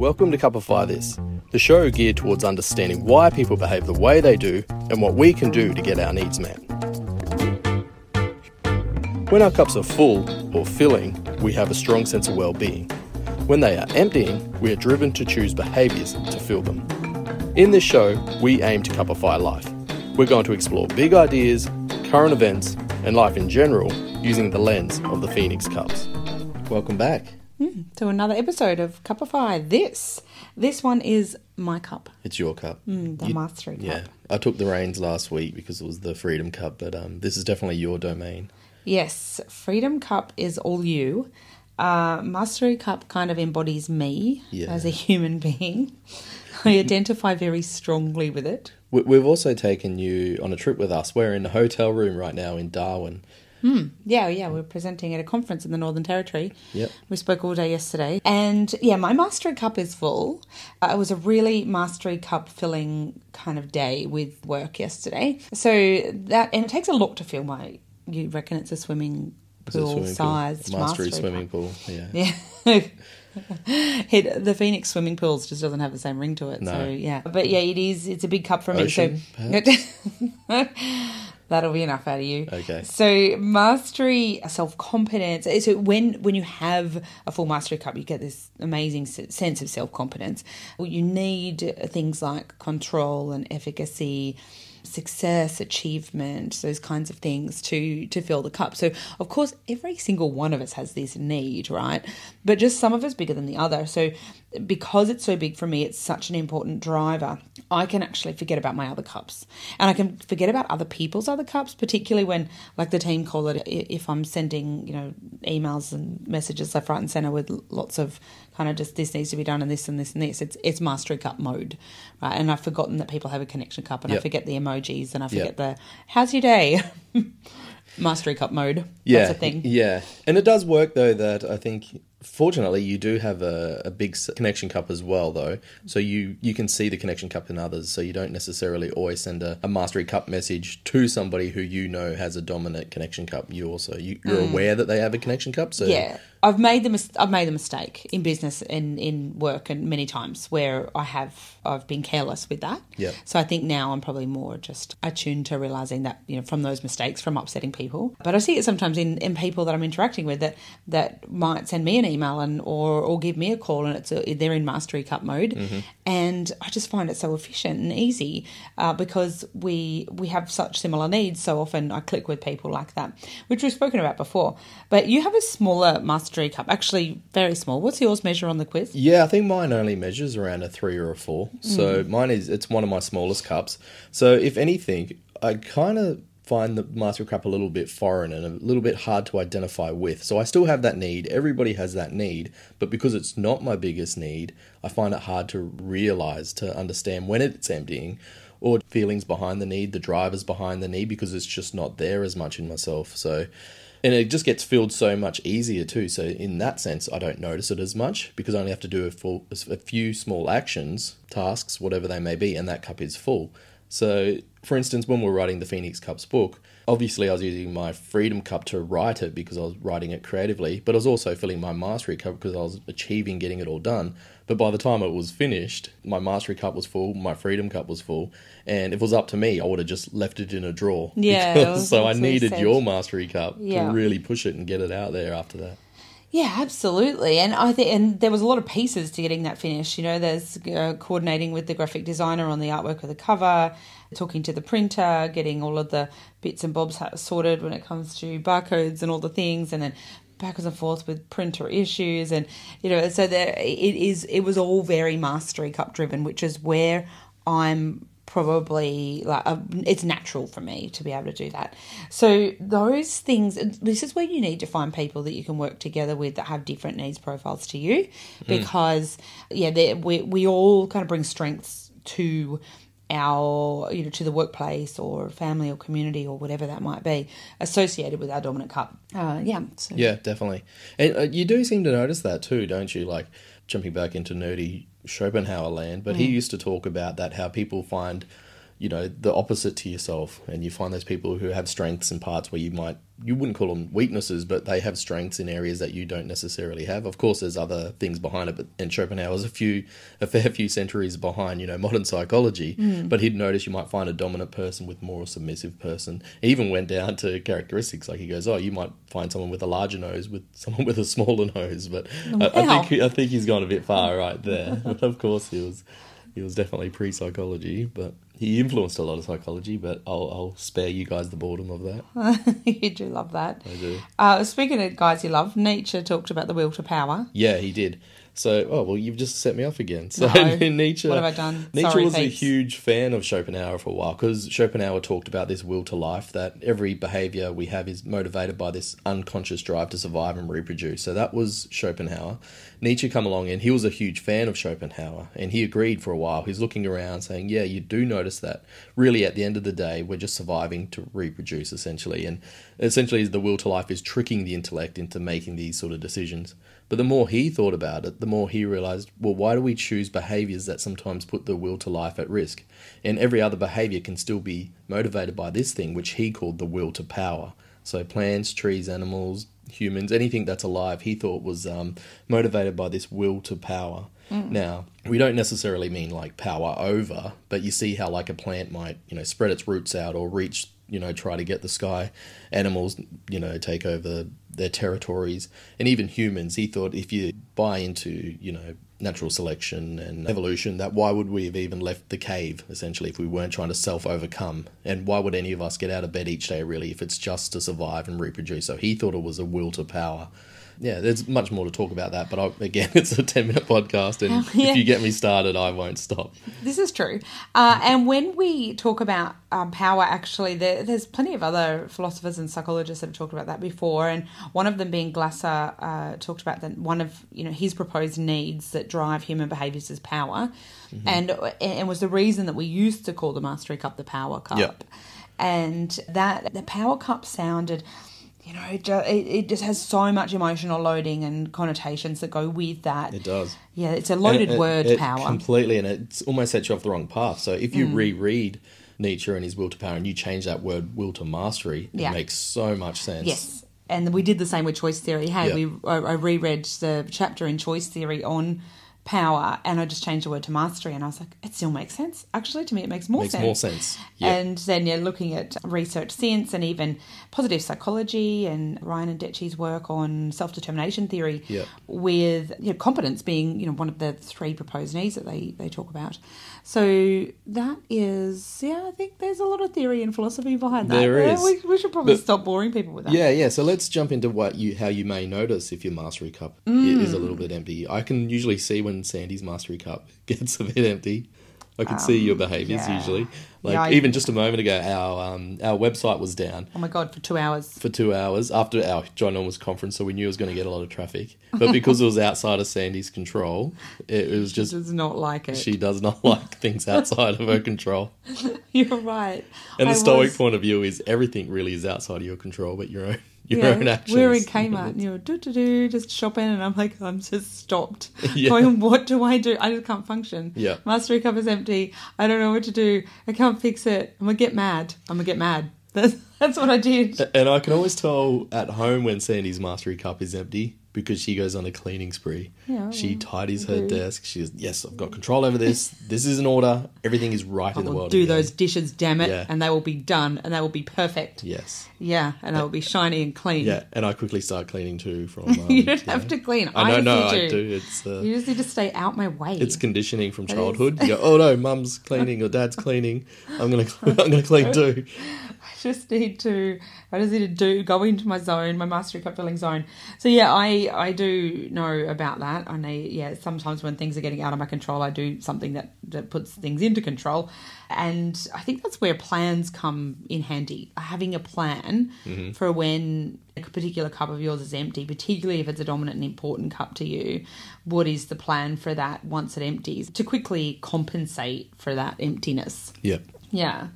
Welcome to Cupify This, the show geared towards understanding why people behave the way they do and what we can do to get our needs met. When our cups are full or filling, we have a strong sense of well-being. When they are emptying, we are driven to choose behaviours to fill them. In this show, we aim to cupify life. We're going to explore big ideas, current events, and life in general using the lens of the Phoenix Cups. Welcome back. To another episode of Cupify. This, this one is my cup, It's your cup. mm, the You- Mastery Cup. Yeah, I took the reins last week because it was the Freedom Cup, but um, this is definitely your domain. Yes, Freedom Cup is all you. Uh, Mastery Cup kind of embodies me Yeah. as a human being. I identify very strongly with it. We- We've also taken you on a trip with us. We're in a hotel room right now in Darwin. Yeah, yeah, we're presenting at a conference in the Northern Territory. Yep. We spoke all day yesterday. And yeah, my Mastery Cup is full. Uh, it was a really Mastery Cup filling kind of day with work yesterday. So that, and it takes a lot to fill my, you reckon it's a swimming Is it a pool swimming pool? Mastery, Mastery swimming Cup. pool. Yeah. Yeah. the Phoenix swimming pools just doesn't have the same ring to it. No. So yeah, but yeah, it is. It's a big cup for me. So that'll be enough out of you. Okay. So mastery, self confidence. Eh, so when when you have a full mastery cup, you get this amazing sense of self confidence. You need things like control and efficacy success achievement those kinds of things to to fill the cup so of course every single one of us has this need right but just some of us bigger than the other so because it's so big for me it's such an important driver i can actually forget about my other cups. And i can forget about other people's other cups particularly when like the team call it if i'm sending you know emails and messages left right and center with lots of kind of just this needs to be done and this and this and this it's it's mastery cup mode right? And i've forgotten that people have a connection cup and i forget the emojis and i forget Yep. the how's your day? Mastery cup mode. Yeah, that's a thing. Yeah, and it does work though. That I think, fortunately, you do have a, a big connection cup as well, though. So you you can see the connection cup in others. So you don't necessarily always send a, a mastery cup message to somebody who you know has a dominant connection cup. You also you, you're aware that they have a connection cup. So Mm. yeah i've made the mis- i've made the mistake in business and in work and many times where i have i've been careless with that Yep. so i think now i'm probably more just attuned to realizing that you know from those mistakes from upsetting people but i see it sometimes in, in people that i'm interacting with that that might send me an email and or or give me a call and it's a, they're in mastery cup mode. And i just find it so efficient and easy uh, because we we have such similar needs. So often i click with people like that which we've spoken about before. But you have a smaller mastery cup actually very small. What's yours measure on the quiz? Yeah, I think mine only measures around a three or a four. So mine is it's one of my smallest cups. So if anything, I kind of find the master cup a little bit foreign and a little bit hard to identify with. So I still have that need. Everybody has that need, but because it's not my biggest need, I find it hard to realize to understand when it's emptying or feelings behind the need, the drivers behind the need because it's just not there as much in myself. So and it just gets filled so much easier too. So in that sense, I don't notice it as much because I only have to do a full, a few small actions, tasks, whatever they may be, and that cup is full. So, for instance, when we're writing the Phoenix Cups book, obviously I was using my Freedom Cup to write it because I was writing it creatively, but I was also filling my Mastery Cup because I was achieving getting it all done. But by the time it was finished, my Mastery Cup was full, my Freedom Cup was full, and if it was up to me, I would have just left it in a drawer. Yeah, because- so I that's what you needed your Mastery Cup Yeah. to really push it and get it out there after that. Yeah, absolutely. And I think, and there was a lot of pieces to getting that finished. You know, there's uh, coordinating with the graphic designer on the artwork of the cover, talking to the printer, getting all of the bits and bobs sorted when it comes to barcodes and all the things, and then backwards and forth with printer issues, and you know, so there it is. It was all very mastery cup driven, which is where I'm probably like uh, it's natural for me to be able to do that so those things this is where you need to find people that you can work together with that have different needs profiles to you because yeah we, we all kind of bring strengths to our you know to the workplace or family or community or whatever that might be associated with our dominant cup uh, yeah so Yeah, definitely. And uh, you do seem to notice that too, don't you? Like jumping back into nerdy Schopenhauer land, but he Mm. used to talk about that how people find you know the opposite to yourself and you find those people who have strengths and parts where you might you wouldn't call them weaknesses but they have strengths in areas that you don't necessarily have. Of course there's other things behind it but and schopenhauer's a few a fair few centuries behind you know modern psychology. Mm. But he'd notice you might find a dominant person with more submissive person. He even went down to characteristics like he goes oh you might find someone with a larger nose with someone with a smaller nose but I, I think I think he's gone a bit far right there. But of course he was he was definitely pre-psychology, but he influenced a lot of psychology. But I'll, I'll spare you guys the boredom of that. you do love that. I do. Uh, speaking of guys you love, Nietzsche talked about the will to power. Yeah, he did. So, oh well, you've just set me off again. So No. Nietzsche, What have I done? Nietzsche Sorry, was a huge fan of Schopenhauer for a while because Schopenhauer talked about this will to life that every behavior we have is motivated by this unconscious drive to survive and reproduce. So that was Schopenhauer. Nietzsche come along and he was a huge fan of Schopenhauer and he agreed for a while. He's looking around saying, "Yeah, you do notice that. Really, at the end of the day, we're just surviving to reproduce essentially, and essentially the will to life is tricking the intellect into making these sort of decisions." But the more he thought about it, the more he realized, well, why do we choose behaviors that sometimes put the will to life at risk? And every other behavior can still be motivated by this thing, which he called the will to power. So plants, trees, animals, humans, anything that's alive, he thought was um, motivated by this will to power. Now, we don't necessarily mean like power over, but you see how like a plant might, you know, spread its roots out or reach, you know, try to get the sky. Animals, you know, take over their territories. And even humans, he thought if you buy into, you know, natural selection and evolution, that why would we have even left the cave, essentially, if we weren't trying to self overcome? And why would any of us get out of bed each day, really, if it's just to survive and reproduce? So he thought it was a will to power. Yeah, there's much more to talk about that, but I, again, it's a 10 minute podcast, and Yeah. if you get me started, I won't stop. This is true. Uh, and when we talk about um, power, actually, there, there's plenty of other philosophers and psychologists that have talked about that before. And one of them being Glasser uh, talked about that one of you know his proposed needs that drive human behaviours is power, and and was the reason that we used to call the mastery cup the power cup. Yep. And that the power cup sounded. You know, it, ju- it, it just has so much emotional loading and connotations that go with that. It does. Yeah, it's a loaded it- word, it power. Completely, and it's almost sets you off the wrong path. So if Mm. you reread Nietzsche and his will to power and you change that word will to mastery, Yeah. it makes so much sense. Yes, and we did the same with choice theory. Hey, Yeah. we I, I reread the chapter in choice theory on power, and I just changed the word to mastery, and I was like, it still makes sense. Actually, to me, it makes more Makes sense. more sense. Yeah. And then you're looking at research since, and even positive psychology, and Ryan and Deci's work on self determination theory, Yeah. with you know, competence being you know one of the three proposed needs that they they talk about. So that is, yeah, I think there's a lot of theory and philosophy behind that. There Uh. We, we should probably But- stop boring people with that. Yeah, yeah. So let's jump into what you how you may notice if your mastery cup is a little bit empty. I can usually see when Sandy's mastery cup gets a bit empty. I can see your behaviours yeah. usually. Like even just a moment ago, our um, our website was down Oh my god, for two hours. for two hours after our John Norman's conference, so we knew it was going to get a lot of traffic. But because it was outside of Sandy's control, it, it was just Does not like it. she does not like things outside of her control. You're right. And I the Stoic was- point of view is everything really is outside of your control, but your own your yeah, own actions. We were in Kmart and you're do do do just shopping and I'm like I'm just stopped. Yeah. Going, what do I do? I just can't function. Yeah. Mastery cup is empty. I don't know what to do. I can't fix it. I'm gonna get mad. I'm gonna get mad. That's that's what I did. And I can always tell at home when Sandy's mastery cup is empty because she goes on a cleaning spree. Yeah, she tidies her desk. She goes, Yes, I've got control over this. This is an order. Everything is right I in the will world. do again." those dishes, damn it, Yeah. and they will be done and they will be perfect. Yes. Yeah, and they will be shiny and clean. Yeah, and I quickly start cleaning too. From um, you don't have to clean. I know, just no, need I do. It's uh, You just need to stay out my way. it's conditioning from childhood. You go, oh no, mum's cleaning or dad's cleaning. I'm gonna I'm gonna clean too. I just need to I just need to do go into my zone, my mastery cup filling zone. So yeah, I I do know about that. I need yeah, sometimes when things are getting out of my control, I do something that that puts things into control. And I think that's where plans come in handy. Having a plan mm-hmm. for when a particular cup of yours is empty, particularly if it's a dominant and important cup to you. What is the plan for that once it empties to quickly compensate for that emptiness? Yeah. Yeah.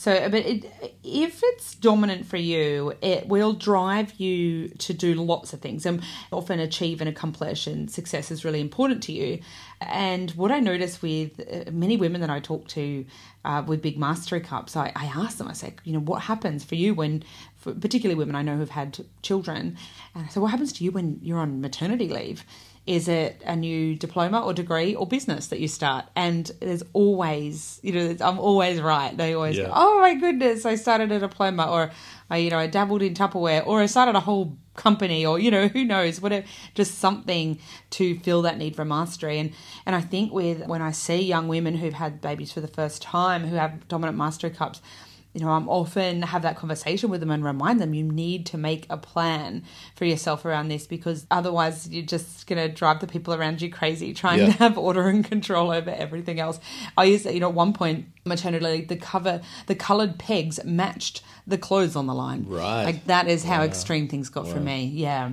So, but it, if it's dominant for you, it will drive you to do lots of things and often achieve and accomplish, and success is really important to you. And what I notice with uh, many women that I talk to uh, with big mastery cups, I, I ask them, I say, you know, what happens for you when, for particularly women I know who've had children, and I say, what happens to you when you're on maternity leave? Is it a new diploma or degree or business that you start? And there's always, you know, I'm always right. They always Yeah. go, oh my goodness, I started a diploma or I, you know, I dabbled in Tupperware or I started a whole company or, you know, who knows, whatever, just something to fill that need for mastery. And, and I think with, when I see young women who've had babies for the first time who have dominant mastery cups, you know, I'm often have that conversation with them and remind them you need to make a plan for yourself around this because otherwise you're just going to drive the people around you crazy trying Yeah. to have order and control over everything else. I used to, you know, at one point, maternity leave, the cover, the coloured pegs matched the clothes on the line. Right. Like that is how extreme things got for me. Yeah.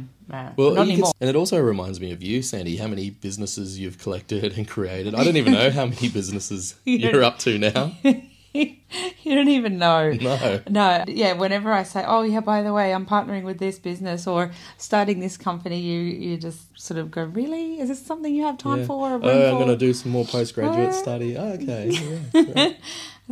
Well, and it also reminds me of you, Sandy. How many businesses you've collected and created? I don't even know how many businesses you're up to now. you don't even know. No. No, yeah. Whenever I say, "Oh, yeah," by the way, I'm partnering with this business or starting this company, you you just sort of go, "Really? Is this something you have time Yeah. for?" Oh, I'm going to do some more postgraduate Uh, study. Oh, okay. yeah, right.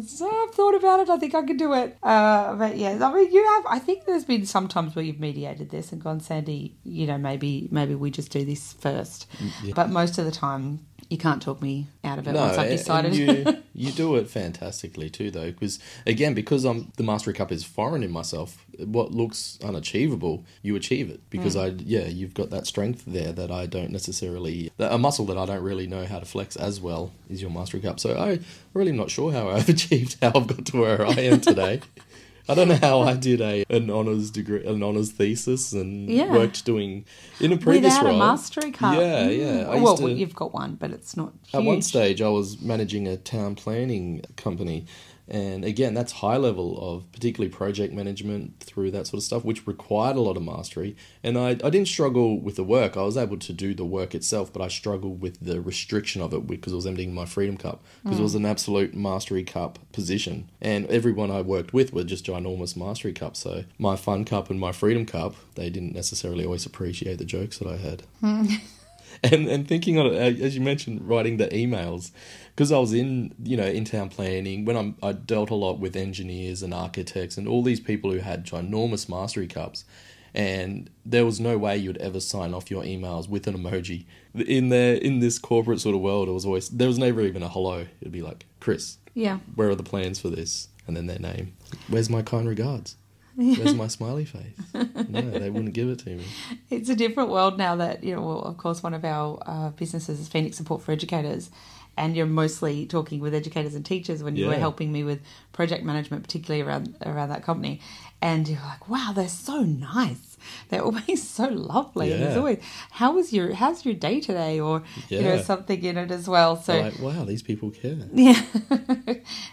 So I've thought about it. I think I could do it. Uh, but yeah, I mean, you have. I think there's been some times where you've mediated this and gone, Sandy. You know, maybe maybe we just do this first. But most of the time, you can't talk me out of it No, once I've decided. you, you do it fantastically too, though, because again, because I'm the Mastery Cup is foreign in myself. What looks unachievable, you achieve it because hmm. I, yeah, you've got that strength there that I don't necessarily, a muscle that I don't really know how to flex as well is your Mastery Cup. So I really not sure how I've achieved how I've got to where I am today. I don't know how I did a an honors degree, an honors thesis, and Yeah. worked doing in a previous Without role. a mastery cup. Yeah, Mm. yeah. I well, to- you've got one, but it's not huge. at one stage, I was managing a town planning company. And again, that's high level of particularly project management through that sort of stuff, which required a lot of mastery. And I, I didn't struggle with the work. I was able to do the work itself, but I struggled with the restriction of it because I was emptying my Freedom Cup because it mm. was an absolute mastery cup position. And everyone I worked with were just ginormous mastery cups. So my fun cup and my Freedom Cup, they didn't necessarily always appreciate the jokes that I had hmm. and and thinking on it as you mentioned writing the emails. Because I was in you know in town planning when I'm I dealt a lot with engineers and architects and all these people who had ginormous mastery cups. And there was no way you'd ever sign off your emails with an emoji. In there in this corporate sort of world it was always there was never even a hello. It'd be like Chris Yeah. where are the plans for this? And then their name. Where's my kind regards where's my smiley face no they wouldn't give it to me It's a different world now that, you know, well, of course, one of our uh, businesses is Phoenix Support for Educators. And you're mostly talking with educators and teachers when you were helping me with project management, particularly around around that company. And you're like, wow, they're so nice. They're always so lovely. And there's Yeah. always, how was your, how's your day today? Or, you know, something in it as well. So, like wow these people care Yeah,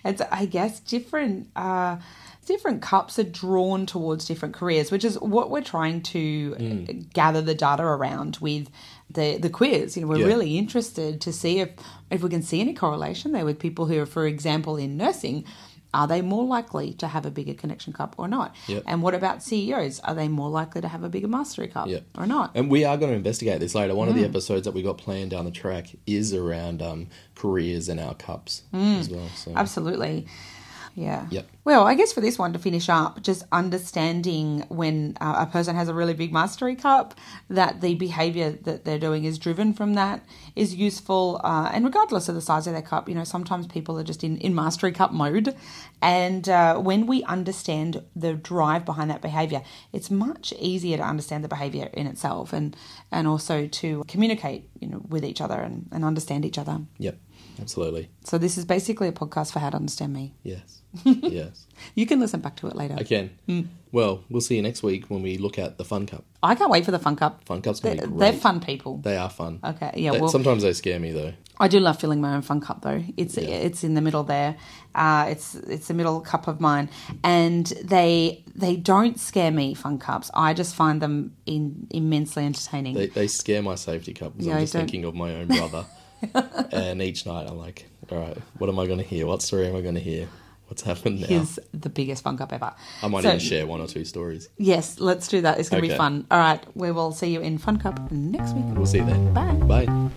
it's I guess different. Uh, different cups are drawn towards different careers, which is what we're trying to uh, gather the data around with the the quiz. You know, we're Yeah. really interested to see if if we can see any correlation there with people who are, for example, in nursing. Are they more likely to have a bigger connection cup or not? Yep. And what about CEOs? Are they more likely to have a bigger mastery cup Yep. or not? And we are going to investigate this later. One of Mm. the episodes that we got planned down the track is around um, careers and our cups Mm. as well. So Absolutely. Yeah. Yep. Well, I guess for this one to finish up, just understanding when uh, a person has a really big mastery cup, that the behavior that they're doing is driven from that is useful. Uh, and regardless of the size of their cup, you know, sometimes people are just in, in mastery cup mode. And uh, when we understand the drive behind that behavior, it's much easier to understand the behavior in itself and, and also to communicate, you know, with each other and, and understand each other. yep, absolutely. So this is basically a podcast for how to understand me. Yes, yes. You can listen back to it later. I can. Mm. Well, we'll see you next week when we look at the Fun Cup. I can't wait for the Fun Cup. Fun Cup's going They're, to be they're fun people. They are fun. Okay, yeah. They- Well, sometimes they scare me though. I do love filling my own Fun Cup though. It's Yeah. it's in the middle there. Uh, it's it's the middle cup of mine, and they they don't scare me. Fun Cups. I just find them in, immensely entertaining. They, they scare my safety cup because Yeah, I'm just thinking of my own brother. and each night I'm like, all right, what am I going to hear? What story am I going to hear? What's happened now? Here's the biggest fun cup ever. I might So- even share one or two stories. Yes, let's do that. It's going to be fun. All right, we will see you in Fun Cup next week. We'll see you then. Bye. Bye.